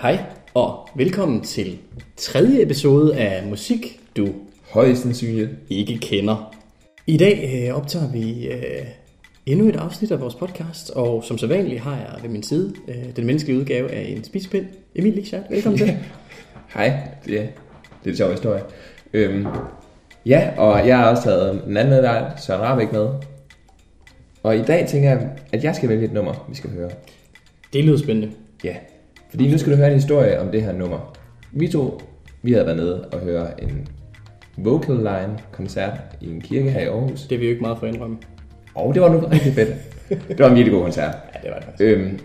Hej og velkommen til tredje episode af Musik, du Højst sandsynligt. ikke kender. I dag øh, optager vi øh, endnu et afsnit af vores podcast, og som så vanligt har jeg ved min side øh, den menneskelige udgave af en spisepind. Emil Lichard, velkommen til. Hej. Ja, det er en sjov historie. Øhm, ja, og jeg har også taget den anden medvært, Søren Rabeck, med. Og i dag tænker jeg, at jeg skal vælge et nummer, vi skal høre. Det lyder spændende. Ja, fordi nu skal du høre en historie om det her nummer. Vi to, vi havde været nede og høre en vocal line koncert i en kirke her i Aarhus. Det er vi jo ikke meget for at indrømme. Og det var nu rigtig fedt. Det var en virkelig god koncert. Ja, det var det faktisk. Øhm,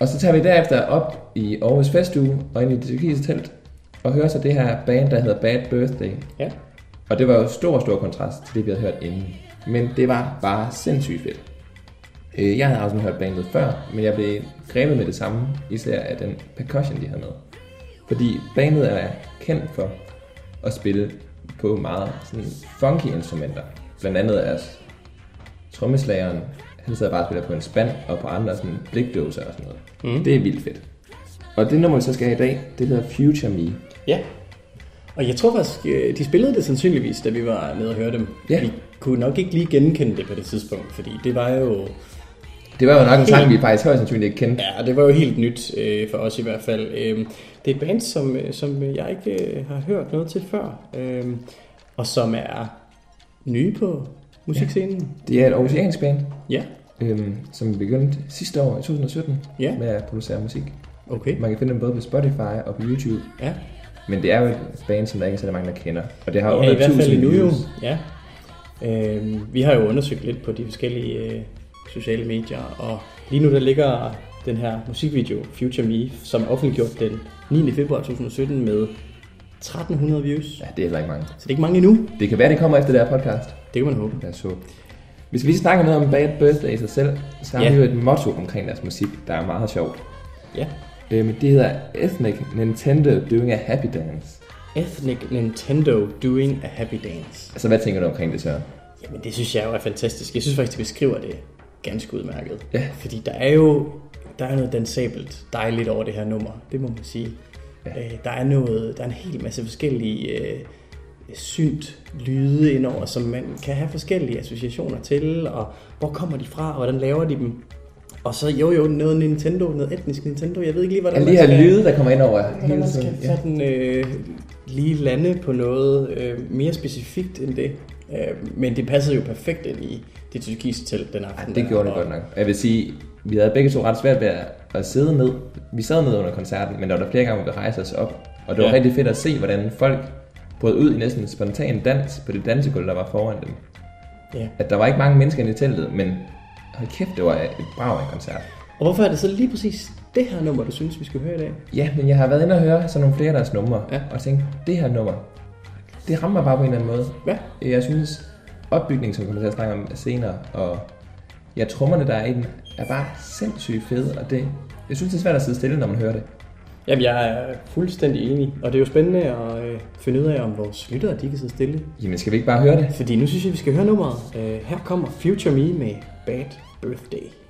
og så tager vi derefter op i Aarhus Festuge og ind i det tyrkiske telt og hører så det her band, der hedder Bad Birthday. Ja, Og det var jo stor, stor kontrast til det, vi havde hørt inden. Men det var bare sindssygt fedt. Øh, Jeg havde også hørt bandet før, men jeg blev grebet med det samme, især af den percussion, de havde med. Fordi bandet er kendt for at spille på meget sådan funky instrumenter. Blandt andet er trommeslageren, han sidder bare og spiller på en spand, og på andre sådan blikdåser og sådan noget. Mm. Det er vildt fedt. Og det nummer, vi så skal have i dag, det hedder Future Me. ja. Og jeg tror faktisk, øh, de spillede det sandsynligvis, da vi var nede og høre dem. Ja. Vi kunne nok ikke lige genkende det på det tidspunkt, fordi det var jo Det var jo nok en sang, vi faktisk højst sandsynligt ikke kendte. Ja, det var jo helt nyt øh, for os i hvert fald. Øh, det er et band, som, øh, som jeg ikke øh, har hørt noget til før, øh, og som er nye på musikscenen. Det er et oceansk band, Ja, øhm, som begyndte sidste år i 2017 Ja. med at producere musik. okay. Man kan finde dem både på Spotify og på YouTube. Ja, Men det er jo et band, som der ikke er så mange, der kender. Og det har ja under i hvert fald 1000 endnu jo. views. Ja. Øh, vi har jo undersøgt lidt på de forskellige øh, sociale medier, og lige nu der ligger den her musikvideo, Future Me, som er offentliggjort den 9. februar 2017 med 1300 views. Ja, det er heller ikke mange. Så det er ikke mange endnu. Det kan være, det kommer efter det her podcast. Det kan man håbe. Lad os håbe. Hvis vi lige snakker noget om Bad Birthday i sig selv, så har vi jo et motto omkring deres musik, der er meget sjovt. Ja. Øhm, det hedder Ethnic Nintendo Doing a Happy Dance. Ethnic Nintendo Doing a Happy Dance. Altså, hvad tænker du omkring det, så? Jamen det synes jeg jo er fantastisk. Jeg synes faktisk, de beskriver det ganske udmærket. Ja. Fordi der er jo der er noget dansabelt dejligt over det her nummer. Det må man sige. Ja. Øh, der er noget, der er en hel masse forskellige øh, synt lyde indover, som man kan have forskellige associationer til, og hvor kommer de fra, og hvordan laver de dem. Og så jo jo noget Nintendo, noget etnisk Nintendo. Jeg ved ikke lige, hvordan Alle man de her skal- lyde, der kommer ind over hele man skal tiden. Ja. sådan, øh, lige lande på noget øh, mere specifikt end det. Øh, men det passede jo perfekt ind i det tyrkiske telt den aften. Ja, det gjorde det godt nok. Jeg vil sige, vi havde begge to ret svært ved at, sidde ned. Vi sad ned under koncerten, men der var der flere gange, hvor vi rejste os op. Og det var Ja. rigtig fedt at se, hvordan folk brød ud i næsten en spontan dans på det dansegulv, der var foran dem. Ja. At der var ikke mange mennesker i teltet, men hold kæft, det var et brag af koncert. Og hvorfor er det så lige præcis det her nummer, du synes, vi skal høre i dag? Ja, men jeg har været inde og høre sådan nogle flere af deres numre, Ja. og tænkt, det her nummer, det rammer bare på en eller anden måde. Ja, Jeg synes, opbygningen, som vi kommer til at snakke om senere, og ja, trommerne, der er i den, er bare sindssygt fede, og det, jeg synes, det er svært at sidde stille, når man hører det. Jamen, jeg er fuldstændig enig. Og det er jo spændende at øh, finde ud af, om vores lyttere de kan sidde stille. Jamen, skal vi ikke bare høre det? Fordi nu synes jeg, vi skal høre nummeret. Øh, her kommer Future Me med Bad Birthday.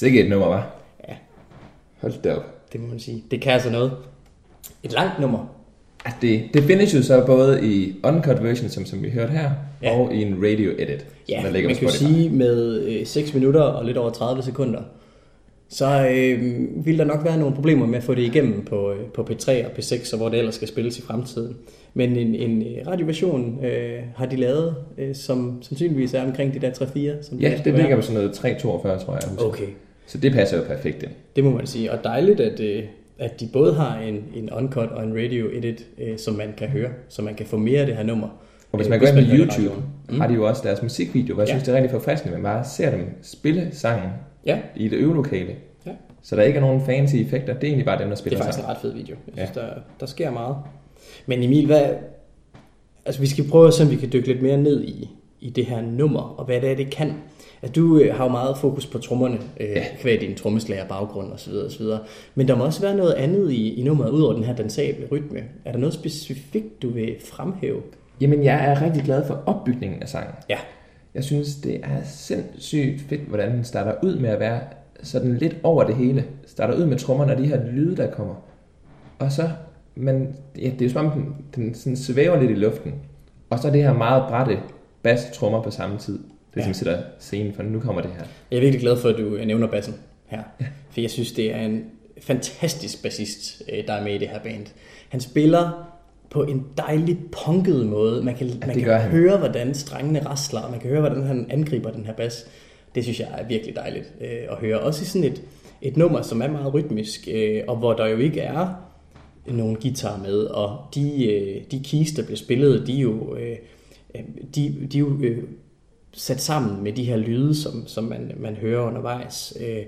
Sikke et nummer, var. Ja. Hold da op. Det må man sige. Det kan altså noget. Et langt nummer. Altså, det, det findes jo så både i uncut version, som, som vi hørte her, Ja. og i en radio edit, Ja, der ligger man på kan jo sige med øh, 6 minutter og lidt over 30 sekunder, så øh, vil der nok være nogle problemer med at få det igennem på, øh, på P3 og P6, og hvor det ellers skal spilles i fremtiden. Men en, en øh, radioversion øh, har de lavet, øh, som sandsynligvis er omkring de der 3-4. Som Ja, det ligger på sådan noget 3.42, tror jeg. Okay, Så det passer jo perfekt ind. det må man sige. Og dejligt, at, øh, at de både har en, en uncut og en radio edit, øh, som man kan høre, så man kan få mere af det her nummer. Og hvis øh, man går ind på det YouTube, mm. har de jo også deres musikvideo, hvor jeg Ja. synes, det er rigtig forfriskende, at man bare ser dem spille sangen Ja, i det øvelokale. Ja. Så der ikke er nogen fancy effekter, det er egentlig bare dem, der Det spiller er faktisk en sangen. ret fed video. Jeg synes, ja. der, der sker meget. Men Emil, hvad, altså vi skal prøve at se, om vi kan dykke lidt mere ned i, i det her nummer, og hvad det er, det kan. Altså, du øh, har jo meget fokus på trommerne, øh, ja. Kvæg din trommeslager baggrund osv. osv. Men der må også være noget andet i, i nummeret, udover den her dansable rytme. Er der noget specifikt, du vil fremhæve? Jamen, jeg er rigtig glad for opbygningen af sangen. Ja. Jeg synes, det er sindssygt fedt, hvordan den starter ud med at være sådan lidt over det hele. Starter ud med trommerne og de her lyde, der kommer. Og så, men ja, det er jo som om, den, den sådan svæver lidt i luften. Og så det her meget brætte bass trommer på samme tid. Det Ja. som sætter scenen for, nu kommer det her. Jeg er virkelig glad for, at du nævner bassen her. For jeg synes, det er en fantastisk bassist, øh, der er med i det her band. Han spiller på en dejlig punket måde. Man kan, man det kan han. høre, hvordan strengene rasler, og man kan høre, hvordan han angriber den her bas. Det synes jeg er virkelig dejligt øh, at høre. Også i sådan et, et nummer, som er meget rytmisk, øh, og hvor der jo ikke er nogen guitar med, og de, øh, de keys, der bliver spillet, de er jo, øh, øh, de, de er jo øh, sat sammen med de her lyde, som, som man, man hører undervejs. Øh,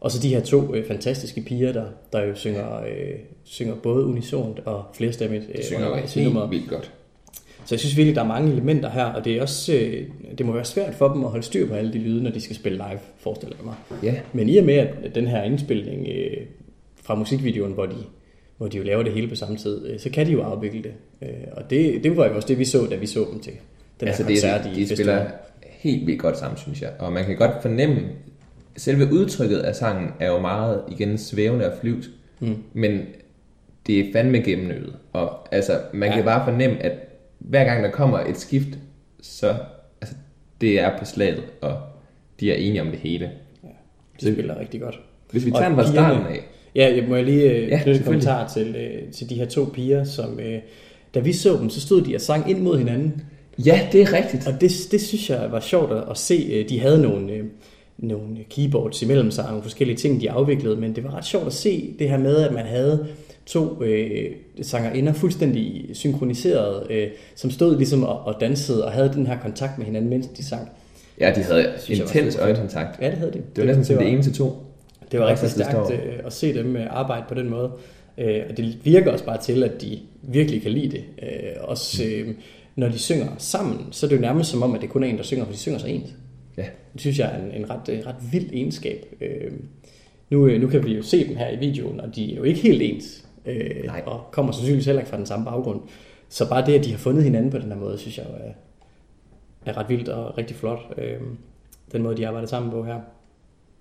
og så de her to øh, fantastiske piger, der, der jo synger, øh, synger både unisont og flerstemmigt øh, Det synger helt vildt godt. Så jeg synes virkelig, der er mange elementer her, og det, er også, øh, det må være svært for dem at holde styr på alle de lyde, når de skal spille live, forestiller jeg mig. Ja, Men i og med, at den her indspilning øh, fra musikvideoen, hvor de, hvor de jo laver det hele på samme tid, øh, så kan de jo afvikle det. Øh, og det, det var jo også det, vi så, da vi så dem til den altså her det, koncert er, i de spiller. Helt vildt godt sammen, synes jeg. Og man kan godt fornemme, selve udtrykket af sangen er jo meget igen svævende og flyvsk. Mm. Men det er fandme gennemøvet. Og altså, man Ja. ja. kan bare fornemme, at hver gang der kommer et skift, så altså, det er på slaget, og de er enige om det hele. De spiller rigtig godt. Hvis vi tager den fra starten af, Ja, jeg må lige øh, Ja, knytte en kommentar til, øh, til de her to piger, som øh, da vi så dem, så stod de og sang ind mod hinanden. Ja, det er rigtigt. Og det, det synes jeg var sjovt at, at se. Øh, De havde nogle, øh, nogle keyboards imellem sig, og nogle forskellige ting, de afviklede, men det var ret sjovt at se det her med, at man havde to øh, sangerinder fuldstændig synkroniseret, øh, som stod ligesom og, og dansede og havde den her kontakt med hinanden, mens de sang. Ja, de havde synes intens øjenkontakt. Ja, det havde de. Det var næsten som det ene til to. Det var Også rigtig det stærkt øh, at se dem øh, arbejde på den måde. Øh, Og det virker også bare til, at de virkelig kan lide det. Øh, Også øh, når de synger sammen, så er det jo nærmest som om, at det kun er en, der synger, for de synger så ens. Ja. Det synes jeg er en, en ret, øh, ret vild egenskab. Øh, Nu, øh, nu kan vi jo se dem her i videoen, og de er jo ikke helt ens. Øh, Nej. og kommer sandsynligvis heller ikke fra den samme baggrund. Så bare det, at de har fundet hinanden på den her måde, synes jeg er, er ret vildt og rigtig flot. Øh, den måde, de arbejder sammen på her.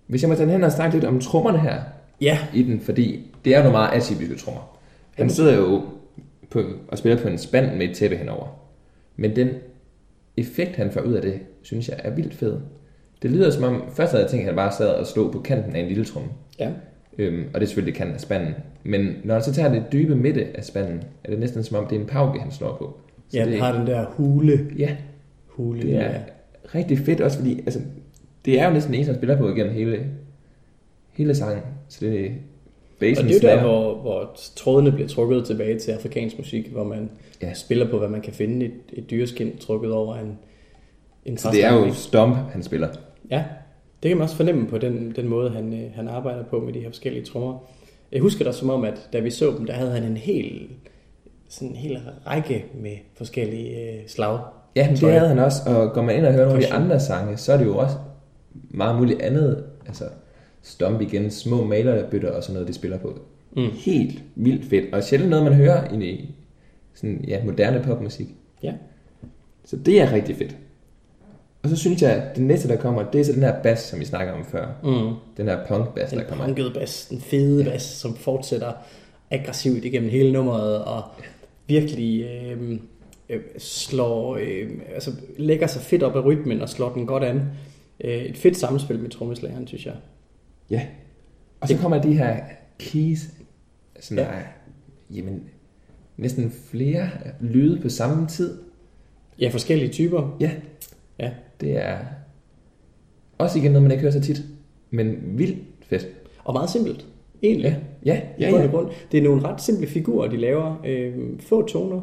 Hvis jeg må tage hen og snakke lidt om trommerne her Ja, i den, fordi det er jo nogle meget atypiske trommer. Han sidder jo på, og spiller på en spand med et tæppe henover. Men den effekt, han får ud af det, synes jeg er vildt fed. Det lyder som om, først havde jeg tænkt, at han bare sad og slog på kanten af en lille tromme. ja. Øhm, og det er selvfølgelig kanten af spanden. Men når han så tager det dybe midte af spanden, er det næsten som om, det er en pauke, han slår på. Så Ja, det, har den der hule. ja, hule det er rigtig fedt også, fordi altså, det er jo næsten eneste, han spiller på igennem hele, hele sangen. Så det er Og basen det er jo der, hvor, hvor trådene bliver trukket tilbage til afrikansk musik, hvor man Ja. spiller på, hvad man kan finde et, et dyreskind trukket over en, en Så det er jo. Stomp, han spiller. Ja, det kan man også fornemme på den, den måde, han, øh, han arbejder på med de her forskellige trommer. Jeg husker da som om, at da vi så dem, der havde han en hel, sådan en hel række med forskellige øh, slag. Ja, men det havde han også, og går man ind og hører nogle af de andre sange, så er det jo også meget muligt andet. Altså, Stomp igen, små malerbøtter og sådan noget, de spiller på. Mm. Helt vildt fedt, og sjældent noget, man hører i sådan, ja, moderne popmusik. Ja. Så det er rigtig fedt. Og så synes jeg, at det næste, der kommer, det er så den her bass, som vi snakker om før. Mm. Den her punk-bass, Den der kommer. punkede bas, den fede bas, som fortsætter aggressivt igennem hele nummeret, og virkelig øh, øh, slår, øh, altså lægger sig fedt op af rytmen og slår den godt an. Øh, et fedt samspil med trommeslageren, synes jeg. Ja. Og så kommer de her keys, som Ja. ja. er, jamen, næsten flere lyde på samme tid. Ja, forskellige typer. Ja, Ja. det er også igen noget, man ikke hører så tit, men vildt fedt. Og meget simpelt, egentlig. Ja, ja, ja, ja. grund. Det er nogle ret simple figurer, de laver. Øh, få toner.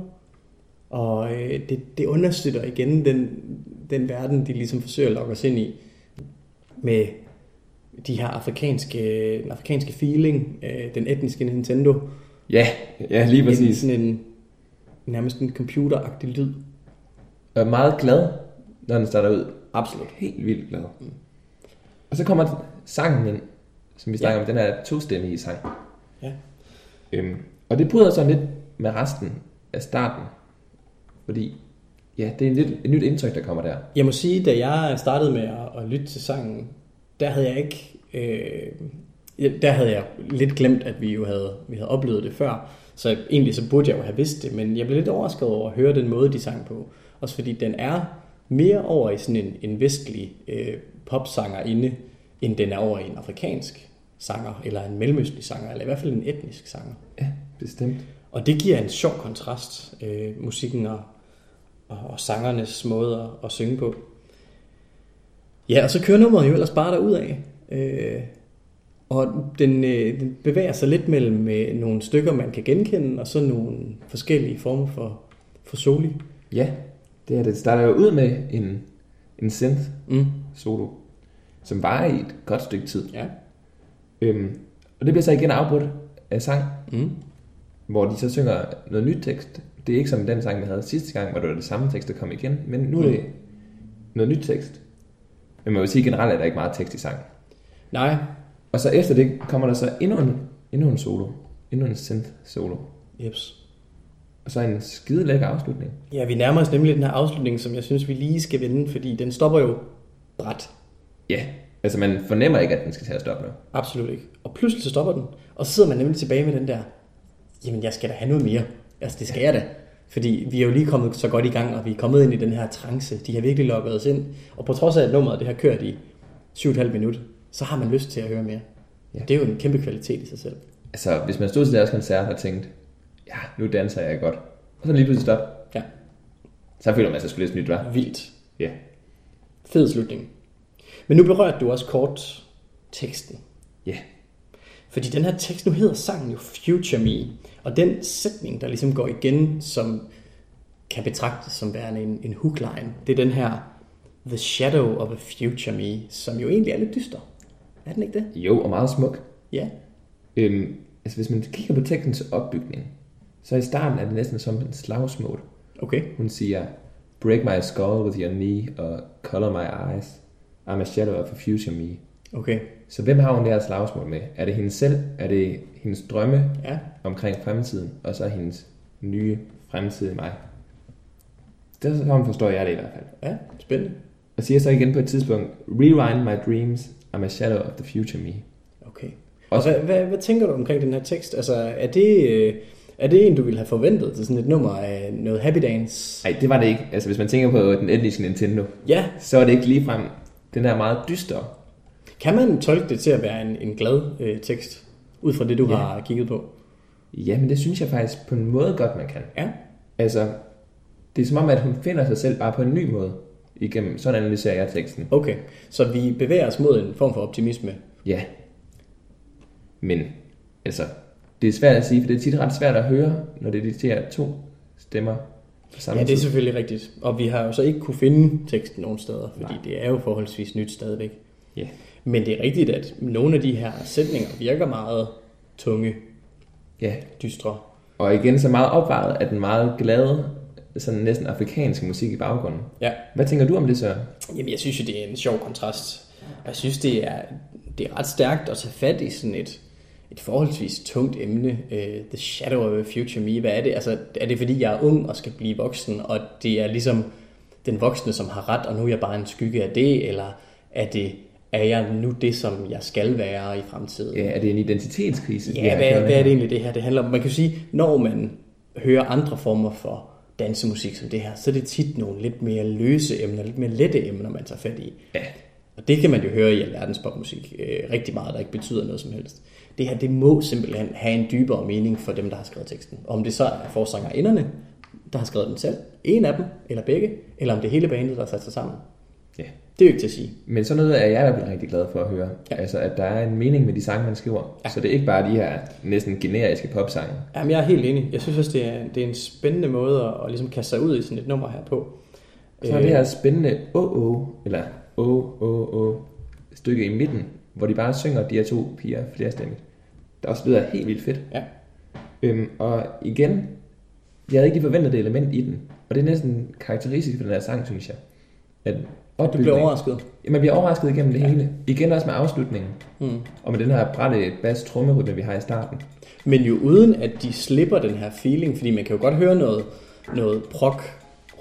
Og øh, det, det understøtter igen den, den verden, de ligesom forsøger at lokke os ind i. Med de her afrikanske, den afrikanske feeling, øh, den etniske Nintendo. Ja, ja, lige En, præcis. sådan en, nærmest en computeragtig lyd. Og er meget glad, når den starter ud. Absolut. Helt vildt glad. Og så kommer sangen ind, som vi snakker om, den er tostemmige sang. Ja. Øhm, og det bryder så lidt med resten af starten. Fordi, ja, det er en lidt, et nyt indtryk, der kommer der. Jeg må sige, da jeg startede med at, at lytte til sangen, der havde jeg ikke... Øh, der havde jeg lidt glemt, at vi jo havde, vi havde oplevet det før. Så egentlig så burde jeg jo have vidst det, men jeg blev lidt overrasket over at høre den måde, de sang på. Også fordi den er mere over i sådan en, en vestlig øh, popsanger inde, end den er over i en afrikansk sanger, eller en mellemøstlig sanger, eller i hvert fald en etnisk sanger. Ja, bestemt. Og det giver en sjov kontrast, øh, musikken og, og, og sangernes måde at, at synge på. Ja, og så kører nummeret jo ellers bare derud af. Øh, og den, øh, den bevæger sig lidt mellem øh, nogle stykker, man kan genkende, og så nogle forskellige former for, for soli. Ja, det er det. Det starter jo ud med en, en synth Mm. solo, som varer i et godt stykke tid. Ja. Øhm, og det bliver så igen afbrudt af sang, Mm. hvor de så synger noget nyt tekst. Det er ikke som den sang, vi havde sidste gang, hvor det var det samme tekst, der kom igen, men nu er det noget nyt tekst. Men man vil sige generelt, at der ikke meget tekst i sang. Nej, Og så efter det kommer der så endnu en, endnu en solo. Endnu en synth solo. jeps. Og så en skide lækker afslutning. Ja, vi nærmer os nemlig den her afslutning, som jeg synes, vi lige skal vende, fordi den stopper jo bræt. Ja, altså man fornemmer ikke, at den skal til at stoppe nu. Absolut ikke. Og pludselig så stopper den, og så sidder man nemlig tilbage med den der, jamen jeg skal da have noget mere. Altså det skal jeg da. Fordi vi er jo lige kommet så godt i gang, og vi er kommet ind i den her trance. De har virkelig lukket os ind. Og på trods af, at nummeret det har kørt i 7,5 minut, så har man lyst til at høre mere. Ja. Det er jo en kæmpe kvalitet i sig selv. Altså, hvis man stod til deres koncert og tænkte, ja, nu danser jeg godt. Og så lige pludselig stop. Ja. Så føler man sig sgu lidt snydt, hva'? Vildt. Ja. Fed slutning. Men nu berørte du også kort teksten. Ja. Fordi den her tekst, nu hedder sangen jo Future Me. Og den sætning, der ligesom går igen, som kan betragtes som værende en, en hookline, det er den her The Shadow of a Future Me, som jo egentlig er lidt dyster. Er den ikke det? Jo, og meget smuk. Ja. Øhm, altså, hvis man kigger på tekstens opbygning, så i starten er det næsten som en slagsmål. Okay. Hun siger, break my skull with your knee, og color my eyes. I'm a shadow of a future me. Okay. Så hvem har hun det her slagsmål med? Er det hende selv? Er det hendes drømme Ja. omkring fremtiden? Og så hendes nye fremtid i mig? Det er sådan forstår jeg det i hvert fald. Ja, spændende. Og siger så igen på et tidspunkt, rewind my dreams, I'm a shadow of the future me. Okay. Og Også- hvad, hvad, hvad tænker du omkring den her tekst? Altså, er det, øh, er det en, du ville have forventet til sådan et nummer af noget happy dance? Nej, det var det ikke. Altså hvis man tænker på den etniske Nintendo, Ja. så er det ikke ligefrem den er meget dyster. Kan man tolke det til at være en, en glad øh, tekst, ud fra det, du Ja. har kigget på? Ja, men det synes jeg faktisk på en måde godt, man kan. Ja. Altså, det er som om, at hun finder sig selv bare på en ny måde igennem. Sådan analyserer jeg teksten. Okay, så vi bevæger os mod en form for optimisme. Ja. Men, altså, det er svært at sige, for det er tit ret svært at høre, når det dikterer to stemmer på samme Ja, det er selvfølgelig rigtigt. Og vi har jo så ikke kunne finde teksten nogen steder, fordi Nej. det er jo forholdsvis nyt stadigvæk. Ja. Men det er rigtigt, at nogle af de her sætninger virker meget tunge, Ja, dystre. og igen så meget opvaret af den meget glade, sådan næsten afrikanske musik i baggrunden. Ja, Hvad tænker du om det så? Jamen, jeg synes jo, det er en sjov kontrast. Og jeg synes, det er, det er ret stærkt at tage fat i sådan et, et forholdsvis tungt emne. Uh, the shadow of a future me. Hvad er det? Altså, er det fordi, jeg er ung og skal blive voksen, og det er ligesom den voksne, som har ret, og nu er jeg bare en skygge af det, eller er det er jeg nu det, som jeg skal være i fremtiden? Ja, er det en identitetskrise? Ja, har hvad, hvad er her? det egentlig det her? Det handler om, man kan jo sige, når man hører andre former for dansemusik som det her, så er det tit nogle lidt mere løse emner, lidt mere lette emner, man tager fat i. Ja. Og det kan man jo høre i alverdens popmusik øh, rigtig meget, der ikke betyder noget som helst. Det her, det må simpelthen have en dybere mening for dem, der har skrevet teksten. Om det så er forsangerinderne, der har skrevet den selv, en af dem, eller begge, eller om det hele bandet, der har sat sig sammen. Ja. Det er jo ikke til at sige. Men sådan noget er jeg i hvert fald rigtig glad for at høre. Ja. Altså, at der er en mening med de sange, man skriver. Ja. Så det er ikke bare de her næsten generiske popsange. Jamen, jeg er helt enig. Jeg synes også, det er, det er en spændende måde at, at ligesom kaste sig ud i sådan et nummer her på. Så er det her spændende åh, eller åh, åh, åh, stykke i midten, hvor de bare synger de her to piger flerstemmigt. Der også lyder helt vildt fedt. Ja. Øhm, og igen, jeg havde ikke lige forventet det element i den. Og det er næsten karakteristisk for den her sang, synes jeg. At Og du blev overrasket. Ja, man bliver overrasket igennem det ja. hele. Igen også med afslutningen. Mm. Og med den her brætte bas trommerytme, vi har i starten. Men jo uden at de slipper den her feeling, fordi man kan jo godt høre noget, noget prog,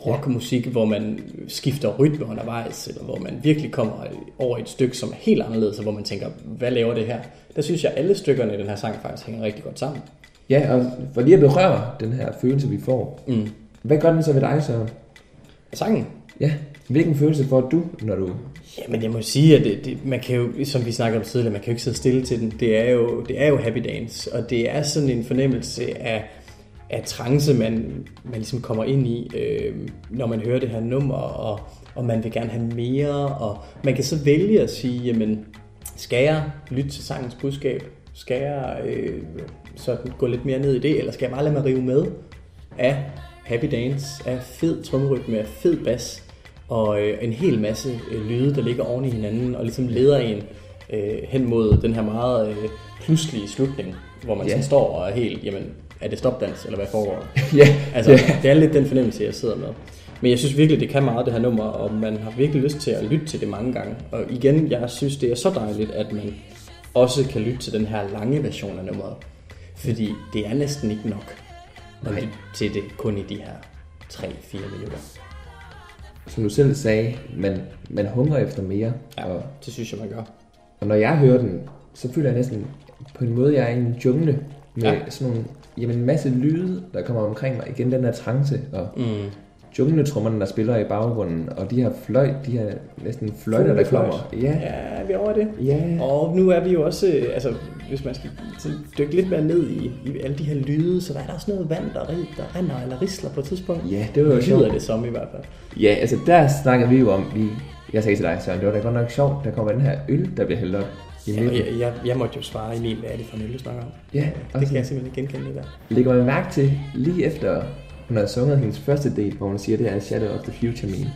rockmusik, ja. hvor man skifter rytme undervejs, eller hvor man virkelig kommer over et stykke, som er helt anderledes, og hvor man tænker, hvad laver det her? Der synes jeg, at alle stykkerne i den her sang faktisk hænger rigtig godt sammen. Ja, og for lige at berøre den her følelse, vi får. Mm. Hvad gør den så ved dig, så? Sangen? Ja, hvilken følelse får du, når du... Jamen jeg må sige, at det, det, man kan jo, som vi snakkede om tidligere, man kan jo ikke sidde stille til den. Det er jo, det er jo happy dance, og det er sådan en fornemmelse af, af trance, man, man ligesom kommer ind i, øh, når man hører det her nummer, og, og man vil gerne have mere, og man kan så vælge at sige, jamen, skal jeg lytte til sangens budskab? Skal jeg øh, sådan gå lidt mere ned i det, eller skal jeg bare lade mig rive med af happy dance, af fed trommerytme, af fed bas, og øh, en hel masse øh, lyde, der ligger oven i hinanden, og ligesom leder en øh, hen mod den her meget øh, pludselige slutning, hvor man Ja. sådan står og er helt, jamen, er det stopdans, eller hvad foregår ja, Altså, ja. det er lidt den fornemmelse, jeg sidder med. Men jeg synes virkelig, det kan meget, det her nummer, og man har virkelig lyst til at lytte til det mange gange. Og igen, jeg synes, det er så dejligt, at man også kan lytte til den her lange version af nummeret. Fordi det er næsten ikke nok at lytte til det kun i de her 3-4 minutter. Som du selv sagde, man, man hungrer efter mere. Ja, Og, det synes jeg, man gør. og når jeg hører den, så føler jeg næsten på en måde, jeg er i en jungle med Ja. ja. sådan nogle, jamen, en masse lyde, der kommer omkring mig. Igen den her trance, og Mm. jungletrummerne, der spiller i baggrunden, og de her fløjt, de her næsten fløjter, der kommer. Ja, Ja, er vi over det? ja. Og nu er vi jo også, øh, altså hvis man skal dykke lidt mere ned i, i alle de her lyde, så er der også noget vand, der, der render eller risler på et tidspunkt. Ja, det var jo sjovt. det som i hvert fald. Ja, altså der snakker vi jo om, vi, jeg sagde til dig, Søren, det var da godt nok sjovt, der kommer den her øl, der bliver hældt op i Ja, jeg, jeg, jeg måtte jo svare Emil, hvad er det for en øl, du snakker om? Ja, det også- kan jeg simpelthen genkende det der. Lægger man mærke til, lige efter hun har sunget hendes første del, hvor hun siger, det er Shadow of the Future Me,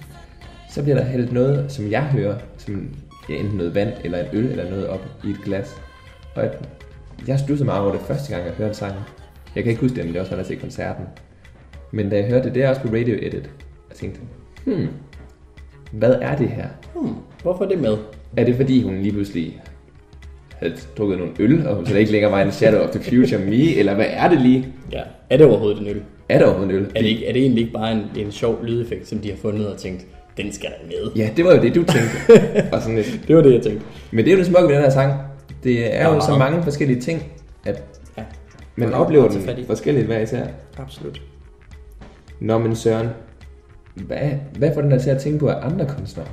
så bliver der hældt noget, som jeg hører, som ja, enten noget vand eller en øl eller noget op i et glas. Og at jeg stussede meget over det første gang, jeg hørte sangen. Jeg kan ikke huske det, men det også, når jeg til koncerten. Men da jeg hørte det, det er også på Radio Edit, jeg tænkte, hmm, hvad er det her? Hmm, hvorfor er det med? Er det fordi, hun lige pludselig havde drukket nogle øl, og hun så ikke længere var en Shadow of the Future Me, eller hvad er det lige? Ja. Er det overhovedet en øl? Er der overhovedet en øl? Er det, ikke, er det egentlig ikke bare en, en sjov lydeffekt, som de har fundet og tænkt, den skal der med? Ja, det var jo det, du tænkte. og sådan lidt. Det var det, jeg tænkte. Men det er jo det smukke ved den her sang. Det er jo så mange forskellige ting, at Ja, man er oplever den forskelligt hver især. absolut. Nå, men Søren, hvad, hvad får den der til at tænke på af andre kunstnere?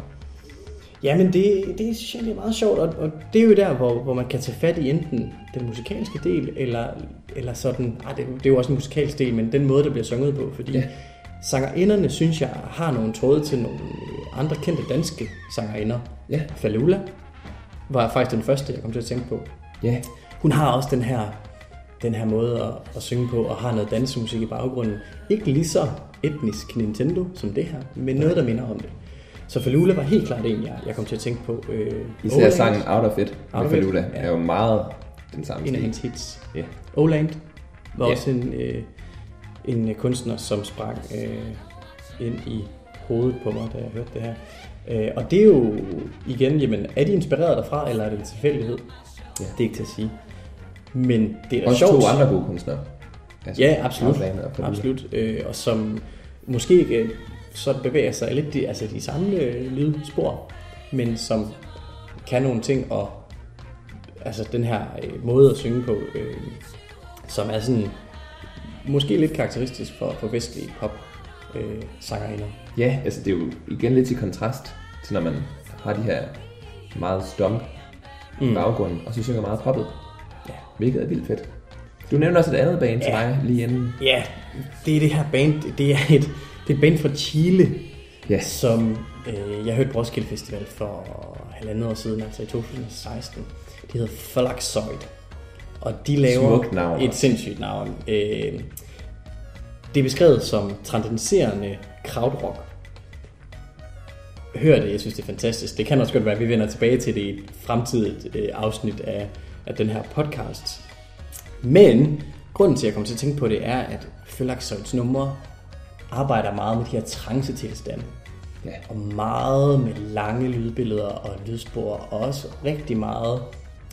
Jamen, det, det synes jeg egentlig er meget sjovt, og, og det er jo der, hvor, hvor man kan tage fat i enten den musikalske del, eller, eller sådan, ah, det, det er jo også en musikalsk del, men den måde, der bliver sunget på, fordi Ja. sangerinderne, synes jeg, har nogle tråde til nogle andre kendte danske sangerinder. Ja, Falula var faktisk den første, jeg kom til at tænke på. ja, Hun har også den her, den her måde at, at synge på, og har noget dansemusik i baggrunden. Ikke lige så etnisk Nintendo som det her, men noget, der minder om det. Så Falula var helt klart en, jeg, jeg kom til at tænke på. Øh, især Oland, sangen Out of It Out med Falula ja. er jo meget den samme En af hendes hits. Ja. Oland var Ja. også en, øh, en kunstner, som sprang øh, ind i hovedet på mig, da jeg hørte det her. Øh, og det er jo igen, jamen, er de inspireret derfra, eller er det en tilfældighed? Ja. Det er ikke til at sige. Men det er da Også sjovt. to andre gode kunstnere. Altså, Ja, absolut. Og absolut. Øh, og som måske ikke så bevæger sig lidt de, altså de samme øh, lydspor, men som kan nogle ting, og altså den her øh, måde at synge på, øh, som er sådan måske lidt karakteristisk for, for vestlige pop øh, sangerinder. Ja, altså det er jo igen lidt i kontrast til, når man har de her meget stomp mm. Baggrunden, og så synger meget poppet. Ja. Hvilket er vildt fedt. Du nævnte også et andet band til Ja. mig lige inden. Ja, det er det her band, det er et, det er et band fra Chile, Ja, som øh, jeg hørte på Roskilde Festival for halvandet år siden, altså i 2016. De hedder Flaxoid. Og de laver Smukt navn. et sindssygt navn. Øh, det er beskrevet som transcenderende krautrock. Hør det, jeg synes det er fantastisk. Det kan også godt være, at vi vender tilbage til det i et fremtidigt øh, afsnit af, af den her podcast. Men grunden til, at jeg kommer til at tænke på det, er, at Flaxoids numre arbejder meget med de her trancetilstande. ja. Og meget med lange lydbilleder og lydspor, og også rigtig meget,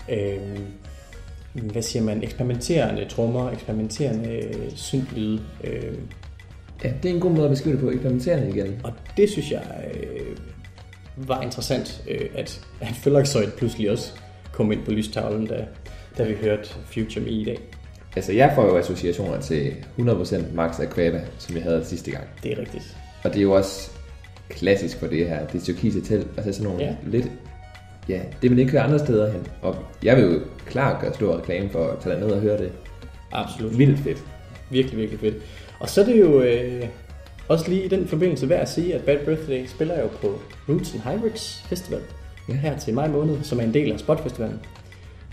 øh, hvad siger man, eksperimenterende trommer, eksperimenterende øh, syntlyde. Øh, ja, det er en god måde at beskrive det på, eksperimenterende igen. og det synes jeg øh, var interessant, øh, at, at Føllaxøjt pludselig også kom ind på lystavlen, da, da vi hørte Future Me i dag. Altså, jeg får jo associationer til 100% Max Aquaba, som vi havde sidste gang. Det er rigtigt. Og det er jo også klassisk for det her. Det er Turkise til, altså sådan nogle ja. lidt... Ja, det vil ikke høre andre steder hen. Og jeg vil jo klart gøre stor reklame for at tage ned og høre det. Absolut. Vildt fedt. Virkelig, virkelig fedt. Og så er det jo øh, også lige i den forbindelse værd at sige, at Bad Birthday spiller jo på Roots and Hybrids Festival Ja. her til maj måned, som er en del af Spotfestivalen.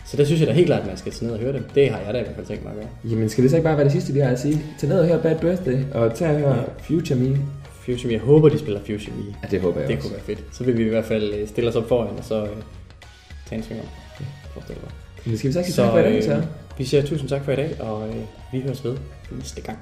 Så der synes jeg da helt klart, at man skal tage ned og høre dem. Det har jeg da i hvert fald tænkt mig at gøre. Jamen, skal det så ikke bare være det sidste, vi har at sige? Tag ned og hør Bad Birthday, og tag og hør Ja. Future Me. Me, jeg håber, de spiller Future Me. Ja, det håber jeg Det også. kunne være fedt. Så vil vi i hvert fald øh, stille os op foran, og så øh, tage en sving om. Mig. Men skal vi så ikke sige tak for i dag, så? vi siger tusind tak for i dag, og øh, vi høres ved næste gang.